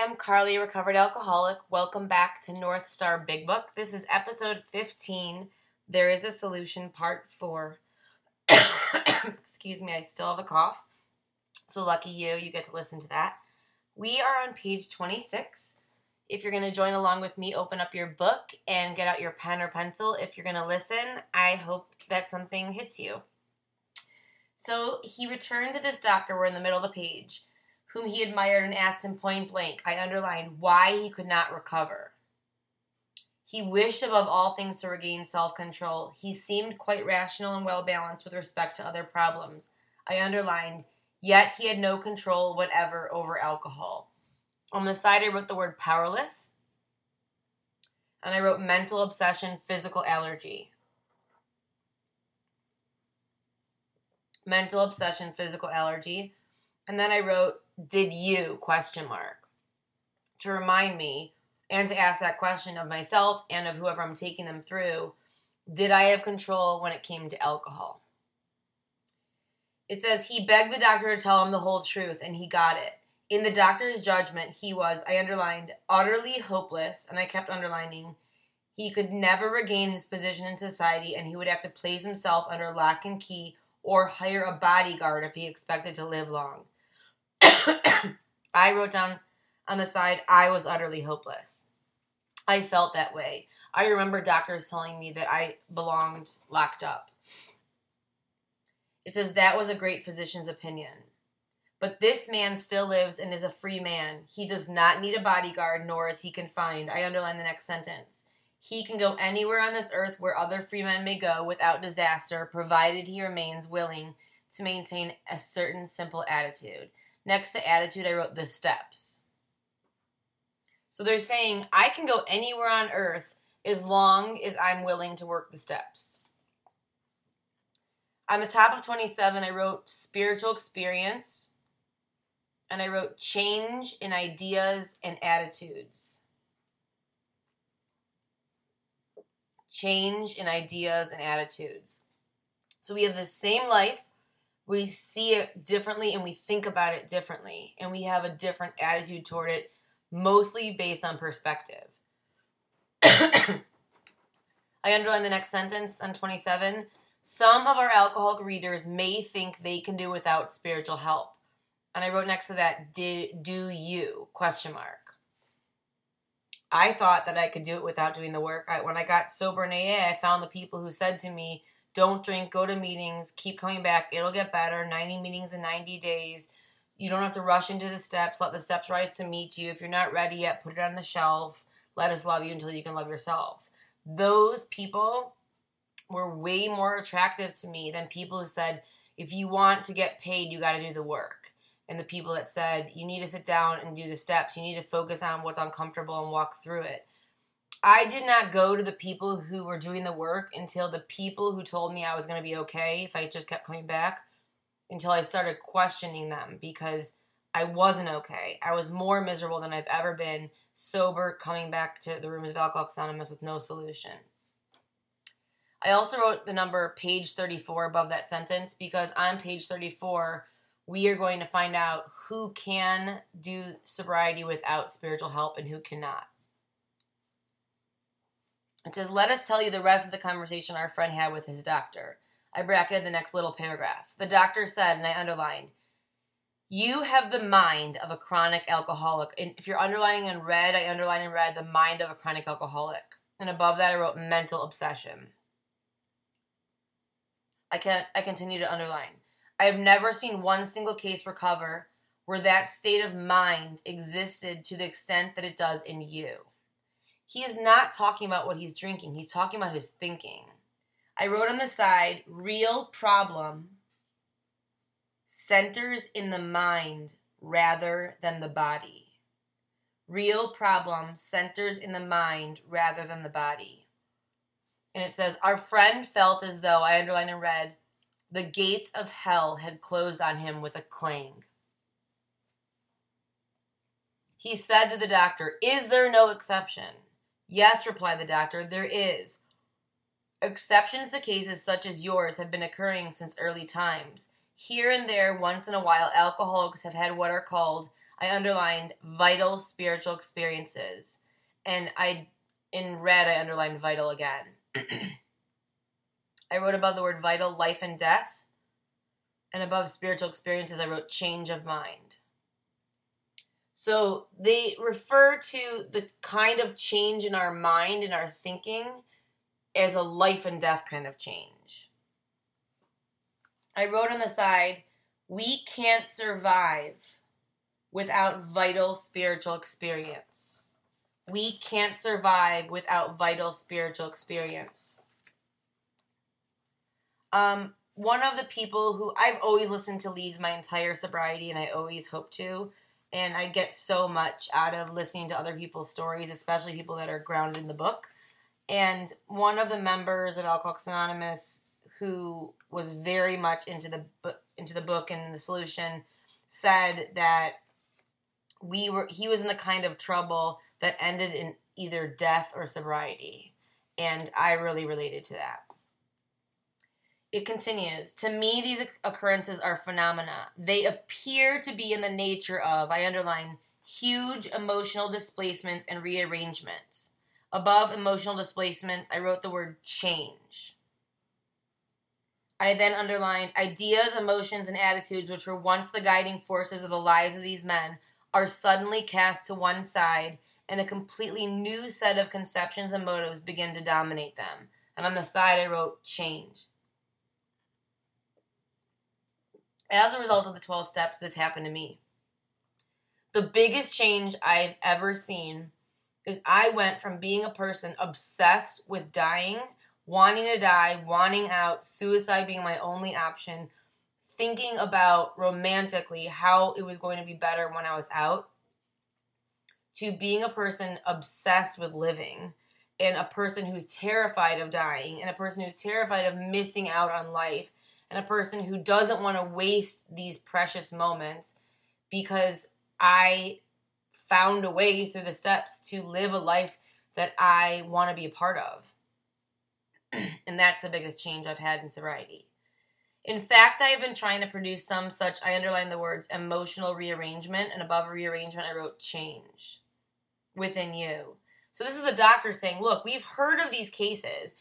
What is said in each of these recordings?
I'm Carly, recovered alcoholic. Welcome back to Northstar Big Book. This is episode 15. There is a solution, part four. Excuse me, I still have a cough. So lucky you, you get to listen to that. We are on page 26. If you're going to join along with me, open up your book and get out your pen or pencil. If you're going to listen, I hope that something hits you. So he returned to this doctor, we're in the middle of the page, whom he admired and asked him point blank, I underlined, why he could not recover. He wished above all things to regain self control. He seemed quite rational and well balanced with respect to other problems. I underlined, yet he had no control whatever over alcohol. On the side, I wrote the word powerless, and I wrote mental obsession, physical allergy. Mental obsession, physical allergy. And then I wrote, did you, question mark, to remind me and to ask that question of myself and of whoever I'm taking them through did I have control when it came to alcohol? It says he begged the doctor to tell him the whole truth and he got it. In the doctor's judgment, he was, I underlined, utterly hopeless, and I kept underlining, he could never regain his position in society and he would have to place himself under lock and key or hire a bodyguard if he expected to live long. I wrote down on the side, I was utterly hopeless. I felt that way. I remember doctors telling me that I belonged locked up. It says that was a great physician's opinion. But this man still lives and is a free man. He does not need a bodyguard, nor is he confined. I underline the next sentence. He can go anywhere on this earth where other free men may go without disaster, provided he remains willing to maintain a certain simple attitude. Next to attitude, I wrote the steps. So they're saying, I can go anywhere on earth as long as I'm willing to work the steps. On the top of 27, I wrote spiritual experience and I wrote change in ideas and attitudes. Change in ideas and attitudes. So we have the same life, we see it differently and we think about it differently, and we have a different attitude toward it mostly based on perspective. I underline the next sentence on 27. Some of our alcoholic readers may think they can do without spiritual help. And I wrote next to that, did, do you? Question mark. I thought that I could do it without doing the work. I, when I got sober in AA, I found the people who said to me, don't drink, go to meetings, keep coming back, it'll get better. 90 meetings in 90 days. You don't have to rush into the steps. Let the steps rise to meet you. If you're not ready yet, put it on the shelf. Let us love you until you can love yourself. Those people were way more attractive to me than people who said, if you want to get paid, you got to do the work. And the people that said, you need to sit down and do the steps. You need to focus on what's uncomfortable and walk through it. I did not go to the people who were doing the work until the people who told me I was going to be okay if I just kept coming back until I started questioning them because I wasn't okay. I was more miserable than I've ever been sober, coming back to the rooms of Alcoholics Anonymous with no solution. I also wrote the number page 34 above that sentence because on page 34, we are going to find out who can do sobriety without spiritual help and who cannot. It says, Let us tell you the rest of the conversation our friend had with his doctor. I bracketed the next little paragraph. The doctor said, and I underlined, you have the mind of a chronic alcoholic. And if you're underlining in red, I underline in red the mind of a chronic alcoholic. And above that, I wrote mental obsession. I can I continue to underline. I have never seen one single case recover where that state of mind existed to the extent that it does in you. He is not talking about what he's drinking, he's talking about his thinking. I wrote on the side, real problem centers in the mind rather than the body. Real problem centers in the mind rather than the body. And it says, Our friend felt as though, I underline in red, the gates of hell had closed on him with a clang. He said to the doctor, Is there no exception? Yes, replied the doctor, there is. Exceptions to cases such as yours have been occurring since early times. Here and there, once in a while, alcoholics have had what are called I underlined vital spiritual experiences. And I, in red, I underlined vital again. I wrote above the word vital, life and death. And above spiritual experiences, I wrote change of mind. So they refer to the kind of change in our mind and our thinking as a life and death kind of change. I wrote on the side, we can't survive without vital spiritual experience. We can't survive without vital spiritual experience. Um, one of the people who I've always listened to leads my entire sobriety, and I always hope to. And I get so much out of listening to other people's stories, especially people that are grounded in the book. And one of the members of Alcoholics Anonymous, who was very much into the into the book and the solution, said that we were he was in the kind of trouble that ended in either death or sobriety, and I really related to that. It continues. To me, these occurrences are phenomena. They appear to be in the nature of, I underline, huge emotional displacements and rearrangements. Above emotional displacements, I wrote the word change. I then underlined ideas, emotions, and attitudes which were once the guiding forces of the lives of these men are suddenly cast to one side, and a completely new set of conceptions and motives begin to dominate them. And on the side, I wrote change. As a result of the 12 steps, this happened to me. The biggest change I've ever seen is I went from being a person obsessed with dying, wanting to die, wanting out, suicide being my only option, thinking about romantically how it was going to be better when I was out, to being a person obsessed with living and a person who's terrified of dying and a person who's terrified of missing out on life and a person who doesn't want to waste these precious moments because I found a way through the steps to live a life that I want to be a part of. and that's the biggest change I've had in sobriety. In fact, I have been trying to produce some such, I underline the words emotional rearrangement, and above rearrangement, I wrote change within you. So this is the doctor saying, look, we've heard of these cases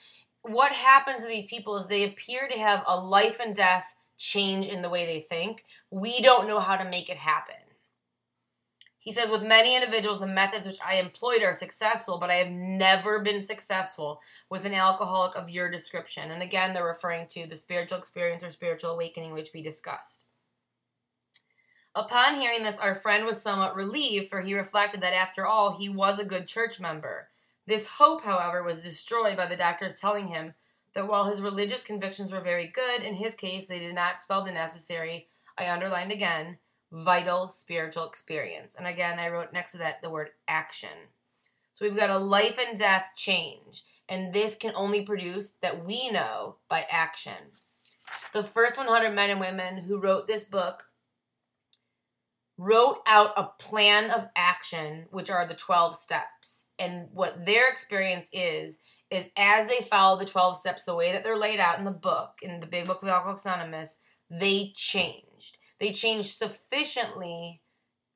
what happens to these people is they appear to have a life and death change in the way they think. We don't know how to make it happen. He says, with many individuals, the methods which I employed are successful, but I have never been successful with an alcoholic of your description. And again, they're referring to the spiritual experience or spiritual awakening, which we discussed. Upon hearing this, our friend was somewhat relieved, for he reflected that after all, he was a good church member. This hope, however, was destroyed by the doctors telling him that while his religious convictions were very good, in his case they did not spell the necessary, I underlined again, vital spiritual experience. And again, I wrote next to that the word action. So we've got a life and death change, and this can only produce that we know by action. The first 100 men and women who wrote this book wrote out a plan of action, which are the 12 steps. And what their experience is, is as they follow the 12 steps the way that they're laid out in the book, in the big book of Alcoholics Anonymous, they changed. They changed sufficiently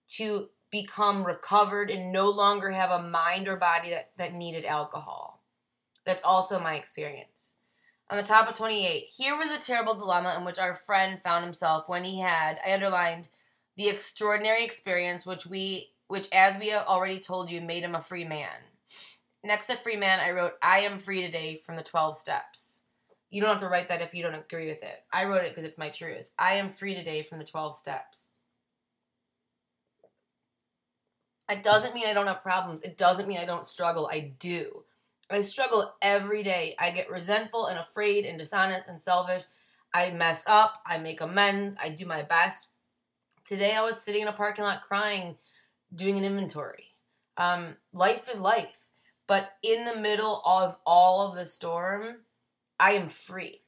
to become recovered and no longer have a mind or body that, that needed alcohol. That's also my experience. On the top of 28, here was a terrible dilemma in which our friend found himself when he had, I underlined, the extraordinary experience which we which as we have already told you made him a free man. Next to free man, I wrote I am free today from the 12 steps. You don't have to write that if you don't agree with it. I wrote it because it's my truth. I am free today from the 12 steps. It doesn't mean I don't have problems. It doesn't mean I don't struggle. I do. I struggle every day. I get resentful and afraid and dishonest and selfish. I mess up. I make amends. I do my best. Today I was sitting in a parking lot crying, doing an inventory. Um, life is life. But in the middle of all of the storm, I am free.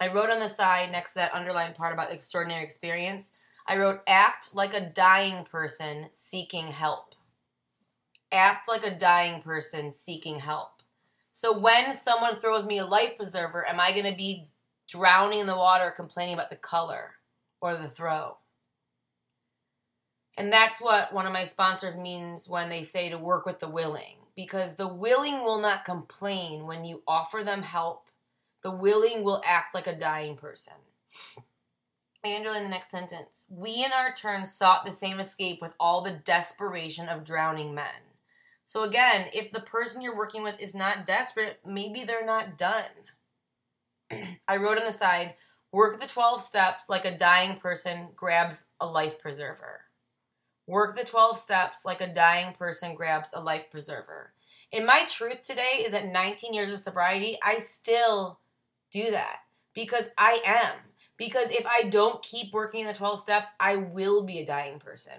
I wrote on the side next to that underlined part about extraordinary experience, I wrote, act like a dying person seeking help. Act like a dying person seeking help. So when someone throws me a life preserver, am I going to be drowning in the water complaining about the color or the throw? And that's what one of my sponsors means when they say to work with the willing. Because the willing will not complain when you offer them help. The willing will act like a dying person. Angela in the next sentence. We in our turn sought the same escape with all the desperation of drowning men. So again, if the person you're working with is not desperate, maybe they're not done. I wrote on the side, work the 12 steps like a dying person grabs a life preserver. Work the 12 steps like a dying person grabs a life preserver. And my truth today is that 19 years of sobriety, I still do that because I am. Because if I don't keep working the 12 steps, I will be a dying person.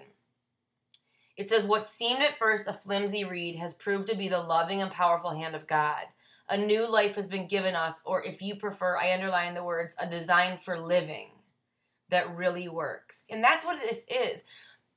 It says, What seemed at first a flimsy reed has proved to be the loving and powerful hand of God. A new life has been given us, or if you prefer, I underline the words, a design for living that really works. And that's what this is.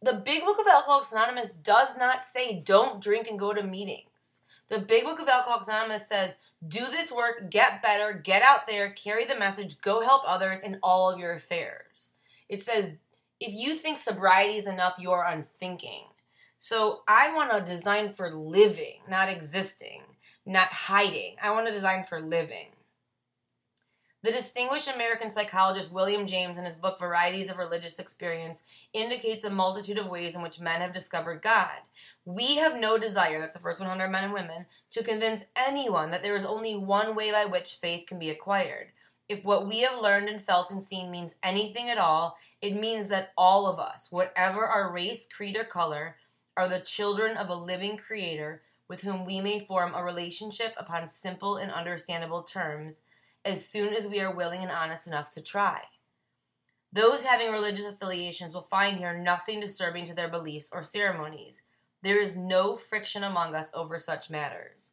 The Big Book of Alcoholics Anonymous does not say don't drink and go to meetings. The Big Book of Alcoholics Anonymous says do this work, get better, get out there, carry the message, go help others in all of your affairs. It says, if you think sobriety is enough, you're unthinking. So I want to design for living, not existing, not hiding. I want to design for living. The distinguished American psychologist William James, in his book Varieties of Religious Experience, indicates a multitude of ways in which men have discovered God. We have no desire, that's the first 100 men and women, to convince anyone that there is only one way by which faith can be acquired. If what we have learned and felt and seen means anything at all, it means that all of us, whatever our race, creed, or color, are the children of a living creator with whom we may form a relationship upon simple and understandable terms as soon as we are willing and honest enough to try. Those having religious affiliations will find here nothing disturbing to their beliefs or ceremonies. There is no friction among us over such matters.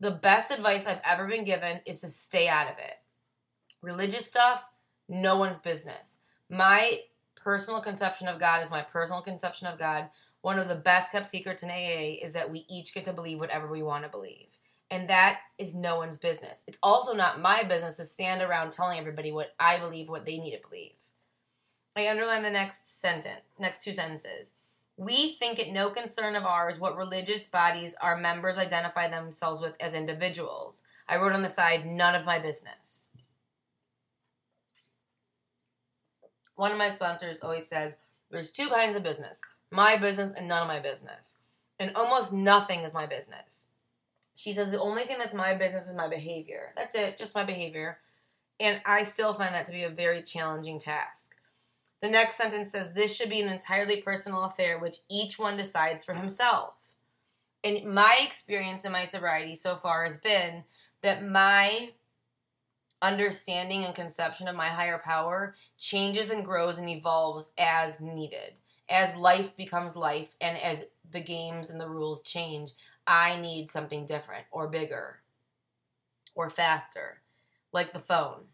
The best advice I've ever been given is to stay out of it. Religious stuff, no one's business. My personal conception of God is my personal conception of God. One of the best kept secrets in AA is that we each get to believe whatever we want to believe. And that is no one's business. It's also not my business to stand around telling everybody what I believe, what they need to believe. I underline the next sentence, next two sentences. We think it no concern of ours what religious bodies our members identify themselves with as individuals. I wrote on the side, none of my business. One of my sponsors always says, there's two kinds of business my business and none of my business. And almost nothing is my business. She says the only thing that's my business is my behavior. That's it, just my behavior. And I still find that to be a very challenging task. The next sentence says this should be an entirely personal affair which each one decides for himself. And my experience in my sobriety so far has been that my understanding and conception of my higher power changes and grows and evolves as needed. As life becomes life and as the games and the rules change, I need something different or bigger or faster, like the phone.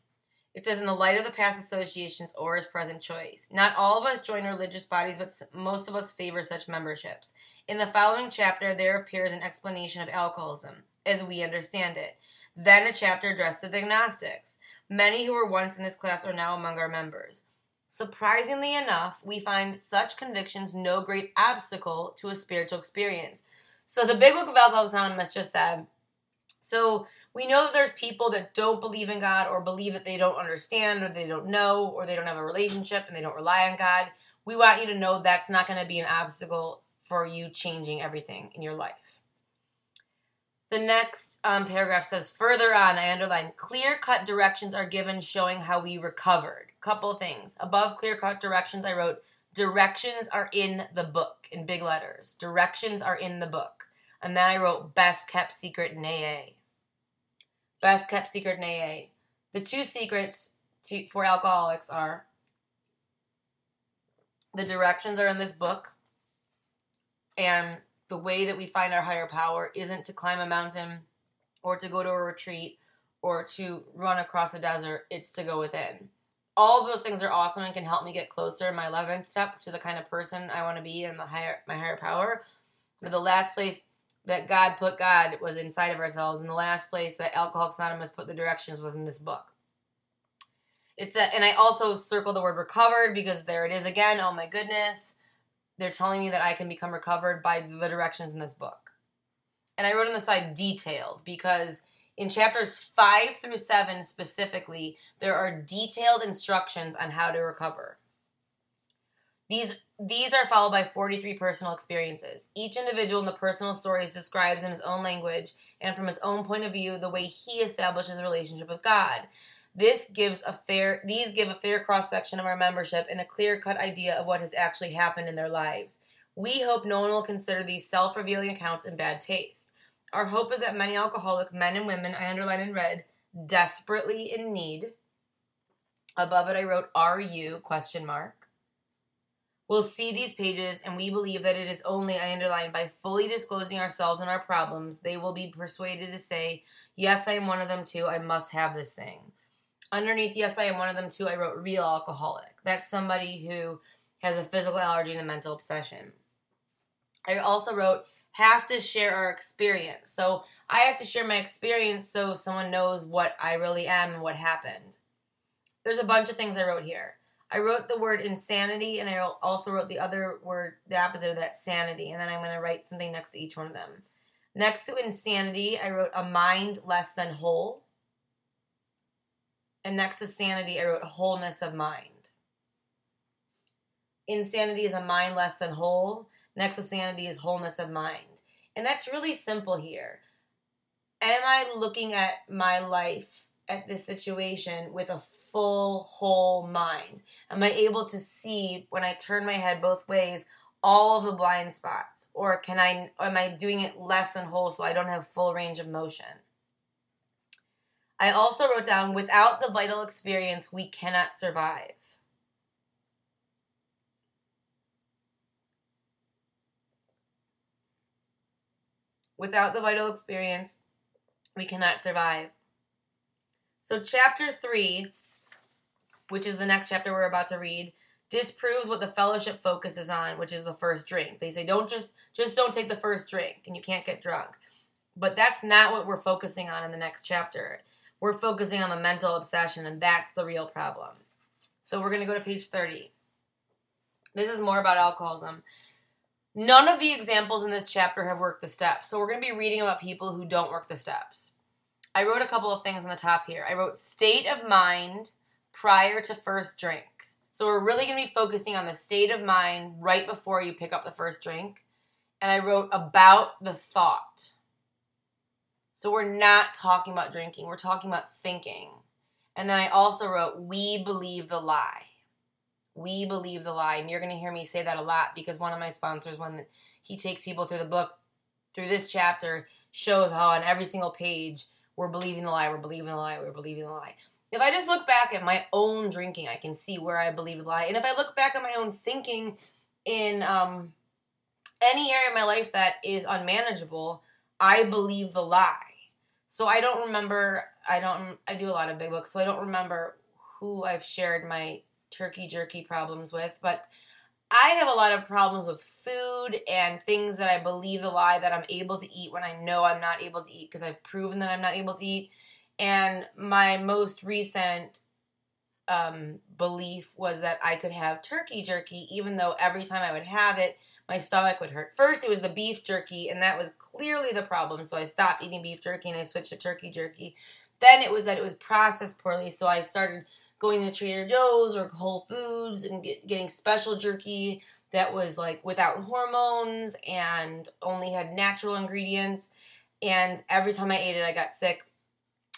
It says, in the light of the past associations or his present choice. Not all of us join religious bodies, but most of us favor such memberships. In the following chapter, there appears an explanation of alcoholism, as we understand it. Then a chapter addressed to the agnostics. Many who were once in this class are now among our members. Surprisingly enough, we find such convictions no great obstacle to a spiritual experience. So the Big Book of Alcoholics Anonymous just said, so we know that there's people that don't believe in God or believe that they don't understand or they don't know or they don't have a relationship and they don't rely on God. We want you to know that's not going to be an obstacle for you changing everything in your life. The next um, paragraph says, further on, I underline clear cut directions are given showing how we recovered. Couple things. Above clear cut directions, I wrote, directions are in the book in big letters. Directions are in the book. And then I wrote Best Kept Secret in AA. Best Kept Secret in AA. The two secrets to, for alcoholics are the directions are in this book, and the way that we find our higher power isn't to climb a mountain or to go to a retreat or to run across a desert, it's to go within. All those things are awesome and can help me get closer in my 11th step to the kind of person I want to be and the higher my higher power. But the last place that God put God was inside of ourselves. And the last place that Alcoholics Anonymous put the directions was in this book. It's a, and I also circle the word recovered because there it is again. Oh my goodness. they're telling me that I can become recovered by the directions in this book. And I wrote on the side detailed because in chapters 5 through 7 specifically, there are detailed instructions on how to recover. These these are followed by 43 personal experiences. Each individual in the personal stories describes in his own language and from his own point of view the way he establishes a relationship with God. This gives a fair these give a fair cross section of our membership and a clear-cut idea of what has actually happened in their lives. We hope no one will consider these self-revealing accounts in bad taste. Our hope is that many alcoholic men and women, I underline in red, desperately in need. Above it I wrote are you question mark will see these pages, and we believe that it is only, I underline, by fully disclosing ourselves and our problems, they will be persuaded to say, Yes, I am one of them too. I must have this thing. Underneath, Yes, I am one of them too, I wrote real alcoholic. That's somebody who has a physical allergy and a mental obsession. I also wrote, have to share our experience. So I have to share my experience so someone knows what I really am and what happened. There's a bunch of things I wrote here. I wrote the word insanity and I also wrote the other word, the opposite of that, sanity. And then I'm going to write something next to each one of them. Next to insanity, I wrote a mind less than whole. And next to sanity, I wrote wholeness of mind. Insanity is a mind less than whole. Next to sanity is wholeness of mind. And that's really simple here. Am I looking at my life, at this situation, with a full, whole mind? Am I able to see when I turn my head both ways all of the blind spots? Or can I am I doing it less than whole so I don't have full range of motion? I also wrote down without the vital experience we cannot survive. Without the vital experience, we cannot survive. So, chapter 3 which is the next chapter we're about to read, disproves what the fellowship focuses on, which is the first drink. They say don't just just don't take the first drink and you can't get drunk. But that's not what we're focusing on in the next chapter. We're focusing on the mental obsession and that's the real problem. So we're going to go to page 30. This is more about alcoholism. None of the examples in this chapter have worked the steps. So we're going to be reading about people who don't work the steps. I wrote a couple of things on the top here. I wrote state of mind prior to first drink. So we're really going to be focusing on the state of mind right before you pick up the first drink. And I wrote about the thought. So we're not talking about drinking, we're talking about thinking. And then I also wrote, we believe the lie. We believe the lie. And you're going to hear me say that a lot because one of my sponsors, when he takes people through the book, through this chapter, shows how on every single page we're believing the lie, we're believing the lie, we're believing the lie if I just look back at my own drinking, I can see where I believe the lie. And if I look back at my own thinking in um, any area of my life that is unmanageable, I believe the lie. So I don't remember. I don't. I do a lot of big books, so I don't remember who I've shared my turkey jerky problems with, but. I have a lot of problems with food and things that I believe the lie that I'm able to eat when I know I'm not able to eat because I've proven that I'm not able to eat and my most recent um, belief was that I could have turkey jerky, even though every time I would have it, my stomach would hurt. First, it was the beef jerky, and that was clearly the problem. So I stopped eating beef jerky and I switched to turkey jerky. Then it was that it was processed poorly, so I started going to Trader Joe's or Whole Foods and get, getting special jerky that was like without hormones and only had natural ingredients. And every time I ate it, I got sick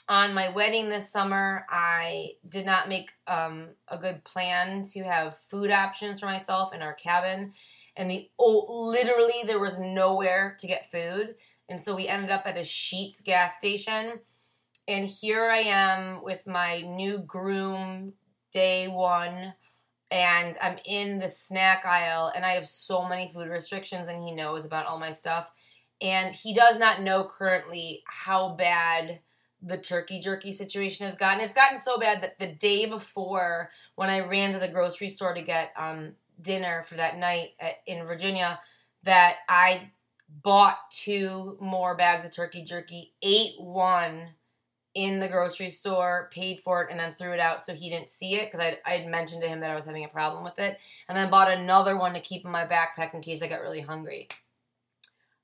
on my wedding this summer, I did not make um, a good plan to have food options for myself in our cabin. And the oh, literally there was nowhere to get food. And so we ended up at a Sheetz gas station. And here I am with my new groom, day one. And I'm in the snack aisle, and I have so many food restrictions, and he knows about all my stuff. And he does not know currently how bad the turkey jerky situation has gotten. It's gotten so bad that the day before, when I ran to the grocery store to get um, dinner for that night at, in Virginia, that I bought two more bags of turkey jerky, ate one, in the grocery store, paid for it, and then threw it out so he didn't see it because I had mentioned to him that I was having a problem with it, and then bought another one to keep in my backpack in case I got really hungry.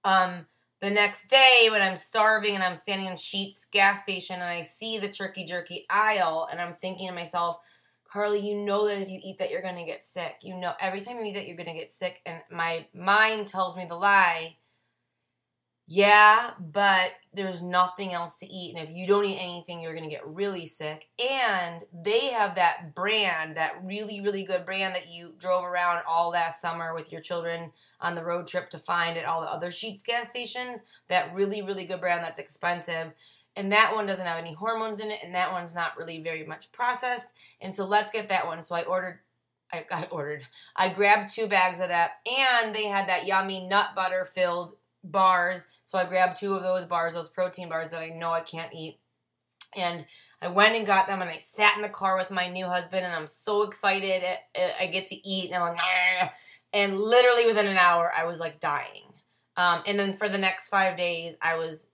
Um, the next day, when I'm starving and I'm standing in Sheetz gas station and I see the turkey jerky aisle, and I'm thinking to myself, Carly, you know that if you eat that, you're gonna get sick. You know, every time you eat that, you're gonna get sick, and my mind tells me the lie yeah, but there's nothing else to eat. And if you don't eat anything, you're going to get really sick. And they have that brand, that really, really good brand that you drove around all last summer with your children on the road trip to find at all the other Sheetz gas stations. That really, really good brand that's expensive. And that one doesn't have any hormones in it. And that one's not really very much processed. And so let's get that one. So I ordered I, I, ordered. I grabbed two bags of that, and they had that yummy nut butter filled bars. So I grabbed two of those bars, those protein bars that I know I can't eat. And I went and got them and I sat in the car with my new husband and I'm so excited. I get to eat and I'm like, Argh. and literally within an hour, I was like dying. Um, and then for the next five days, I was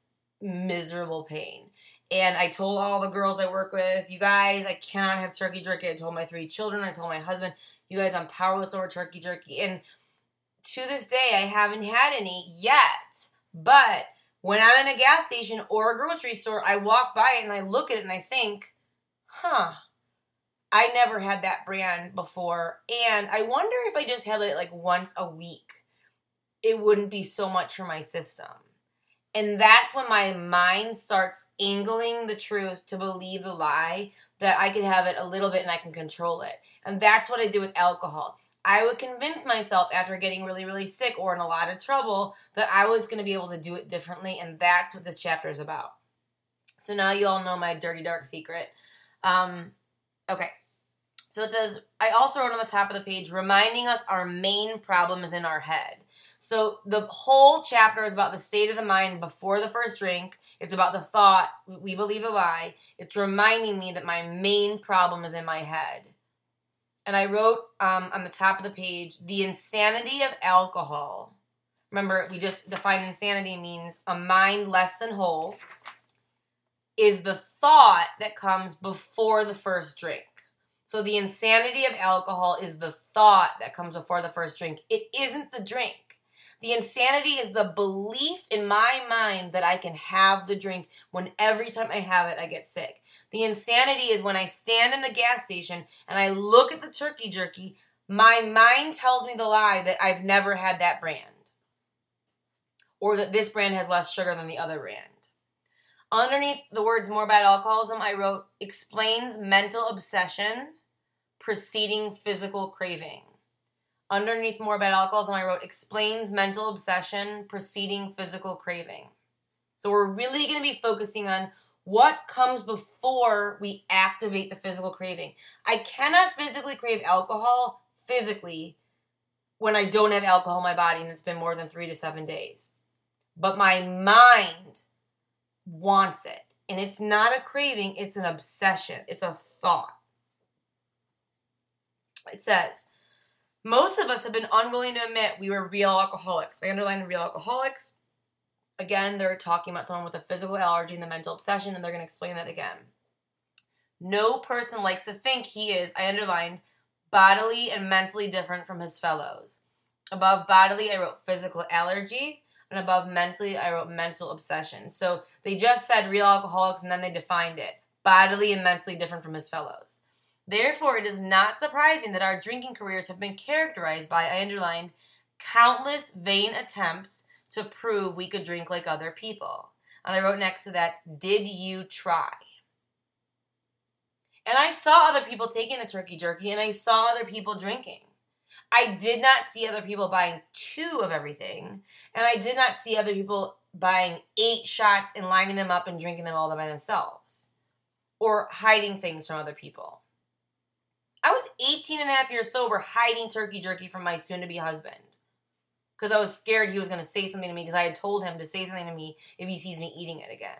miserable pain. And I told all the girls I work with, you guys, I cannot have turkey jerky. I told my three children, I told my husband, you guys, I'm powerless over turkey jerky. And to this day, I haven't had any yet. But when I'm in a gas station or a grocery store, I walk by it and I look at it and I think, huh, I never had that brand before. And I wonder if I just had it like once a week, it wouldn't be so much for my system. And that's when my mind starts angling the truth to believe the lie that I can have it a little bit and I can control it. And that's what I did with alcohol. I would convince myself after getting really, really sick or in a lot of trouble that I was going to be able to do it differently. And that's what this chapter is about. So now you all know my dirty, dark secret. Um, okay. So it says, I also wrote on the top of the page, reminding us our main problem is in our head. So the whole chapter is about the state of the mind before the first drink. It's about the thought, we believe a lie. It's reminding me that my main problem is in my head and I wrote um, on the top of the page the insanity of alcohol. Remember, we just defined insanity means a mind less than whole is the thought that comes before the first drink. So the insanity of alcohol is the thought that comes before the first drink. It isn't the drink. The insanity is the belief in my mind that I can have the drink when every time I have it, I get sick. The insanity is when I stand in the gas station and I look at the turkey jerky, my mind tells me the lie that I've never had that brand or that this brand has less sugar than the other brand. Underneath the words more about alcoholism, I wrote explains mental obsession preceding physical craving. Underneath more about alcoholism, I wrote explains mental obsession preceding physical craving. So we're really going to be focusing on what comes before we activate the physical craving? I cannot physically crave alcohol physically when I don't have alcohol in my body and it's been more than three to seven days. But my mind wants it. And it's not a craving, it's an obsession, it's a thought. It says, most of us have been unwilling to admit we were real alcoholics. I underline the real alcoholics Again, they're talking about someone with a physical allergy and the mental obsession, and they're going to explain that again. No person likes to think he is, I underlined, bodily and mentally different from his fellows. Above bodily, I wrote physical allergy, and above mentally, I wrote mental obsession. So they just said real alcoholics, and then they defined it bodily and mentally different from his fellows. Therefore, it is not surprising that our drinking careers have been characterized by, I underlined, countless vain attempts to prove we could drink like other people. And I wrote next to that, Did you try? And I saw other people taking the turkey jerky and I saw other people drinking. I did not see other people buying two of everything. And I did not see other people buying eight shots and lining them up and drinking them all by themselves or hiding things from other people. I was 18 and a half years sober hiding turkey jerky from my soon to be husband because I was scared he was going to say something to me because I had told him to say something to me if he sees me eating it again.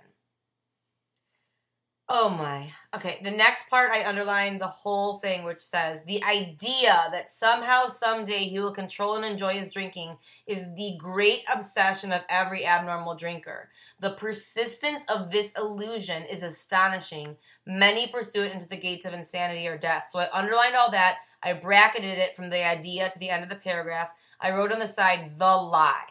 Oh my. Okay, the next part I underlined the whole thing, which says the idea that somehow, someday he will control and enjoy his drinking is the great obsession of every abnormal drinker. The persistence of this illusion is astonishing. Many pursue it into the gates of insanity or death. So I underlined all that. I bracketed it from the idea to the end of the paragraph. I wrote on the side, the lie.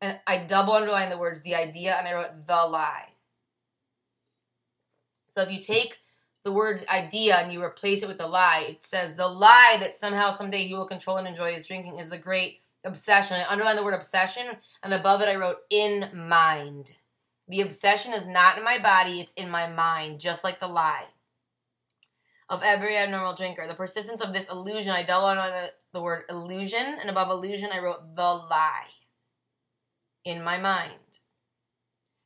And I double underlined the words, the idea, and I wrote, the lie. So if you take the word idea and you replace it with the lie, it says the lie that somehow someday he will control and enjoy his drinking is the great obsession. I underlined the word obsession, and above it I wrote in mind. The obsession is not in my body, it's in my mind, just like the lie. Of every abnormal drinker. The persistence of this illusion, I double the, word illusion, and above illusion I wrote the lie. In my mind.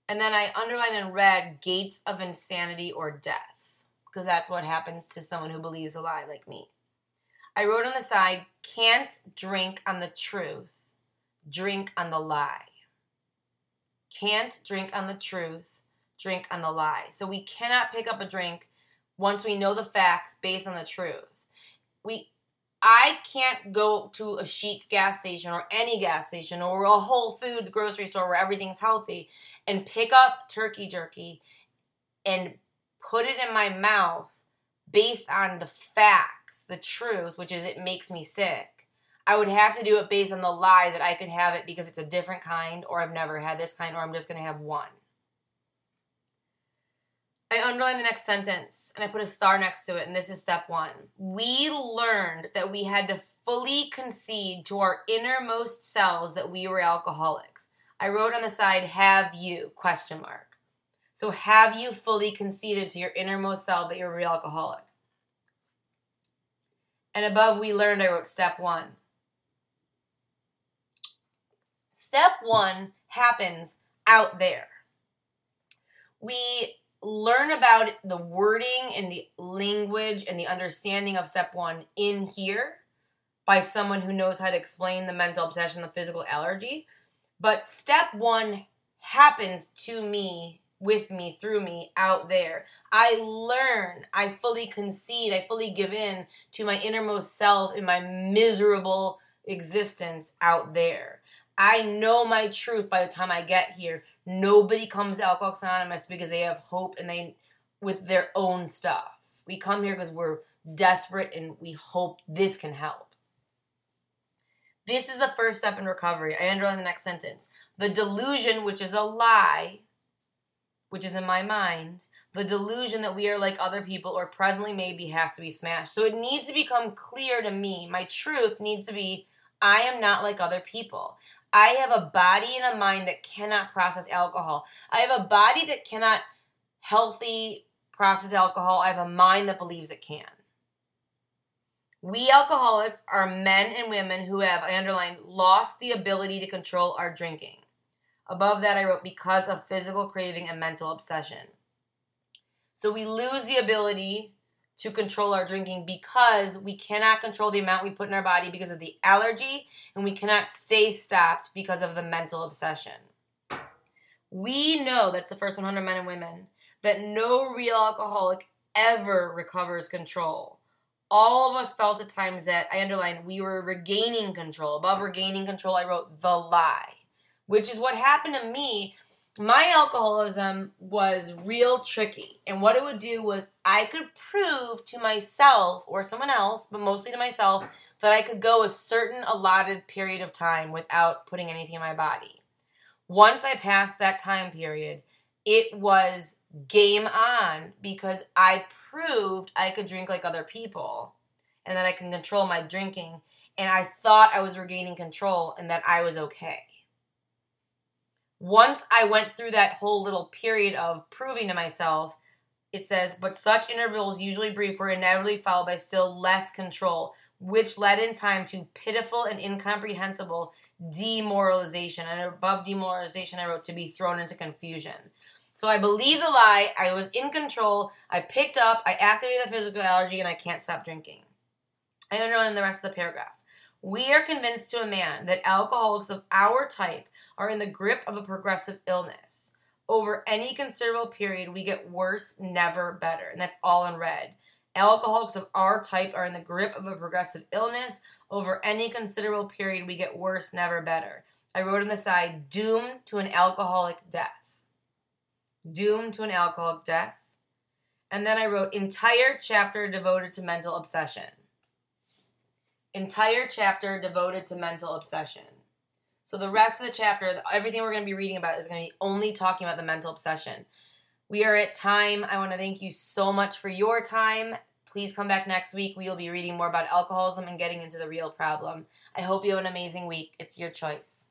And then I underlined and read gates of insanity or death, because that's what happens to someone who believes a lie like me. I wrote on the side, can't drink on the truth, drink on the lie. Can't drink on the truth, drink on the lie. So we cannot pick up a drink once we know the facts based on the truth. We I can't go to a Sheetz gas station or any gas station or a Whole Foods grocery store where everything's healthy and pick up turkey jerky and put it in my mouth based on the facts, the truth, which is it makes me sick. I would have to do it based on the lie that I could have it because it's a different kind, or I've never had this kind, or I'm just going to have one. I underline the next sentence and I put a star next to it, and this is step one. We learned that we had to fully concede to our innermost selves that we were alcoholics. I wrote on the side, have you, question mark. So have you fully conceded to your innermost self that you're a real alcoholic? And above we learned, I wrote step one. Step one happens out there. We learn about the wording and the language and the understanding of step one in here by someone who knows how to explain the mental obsession, the physical allergy. But step one happens to me, with me, through me, out there. I learn, I fully concede, I fully give in to my innermost self in my miserable existence out there. I know my truth by the time I get here. Nobody comes to Alcoholics Anonymous because they have hope and they with their own stuff. We come here because we're desperate and we hope this can help. This is the first step in recovery. I underline the next sentence. The delusion, which is a lie, which is in my mind, the delusion that we are like other people or presently maybe has to be smashed. So it needs to become clear to me. My truth needs to be I am not like other people. I have a body and a mind that cannot process alcohol. I have a body that cannot healthy process alcohol. I have a mind that believes it can. We alcoholics are men and women who have, I underlined, lost the ability to control our drinking. Above that, I wrote because of physical craving and mental obsession. So we lose the ability to control our drinking because we cannot control the amount we put in our body because of the allergy, and we cannot stay stopped because of the mental obsession. We know that's the first 100 men and women that no real alcoholic ever recovers control all of us felt at times that I underlined we were regaining control. Above regaining control, I wrote the lie, which is what happened to me. My alcoholism was real tricky. And what it would do was I could prove to myself or someone else, but mostly to myself, that I could go a certain allotted period of time without putting anything in my body. Once I passed that time period, it was game on because I proved I could drink like other people and that I can control my drinking. And I thought I was regaining control and that I was okay. Once I went through that whole little period of proving to myself, it says, but such intervals, usually brief, were inevitably followed by still less control, which led in time to pitiful and incomprehensible demoralization. And above demoralization, I wrote to be thrown into confusion. So I believe the lie. I was in control. I picked up. I activated the physical allergy, and I can't stop drinking. I underline the rest of the paragraph. We are convinced to a man that alcoholics of our type are in the grip of a progressive illness. Over any considerable period, we get worse, never better. And that's all in red. Alcoholics of our type are in the grip of a progressive illness. Over any considerable period, we get worse, never better. I wrote on the side, doomed to an alcoholic death. Doomed to an alcoholic death. And then I wrote, entire chapter devoted to mental obsession. Entire chapter devoted to mental obsession. So the rest of the chapter, everything we're going to be reading about is going to be only talking about the mental obsession. We are at time. I want to thank you so much for your time. Please come back next week. We will be reading more about alcoholism and getting into the real problem. I hope you have an amazing week. It's your choice.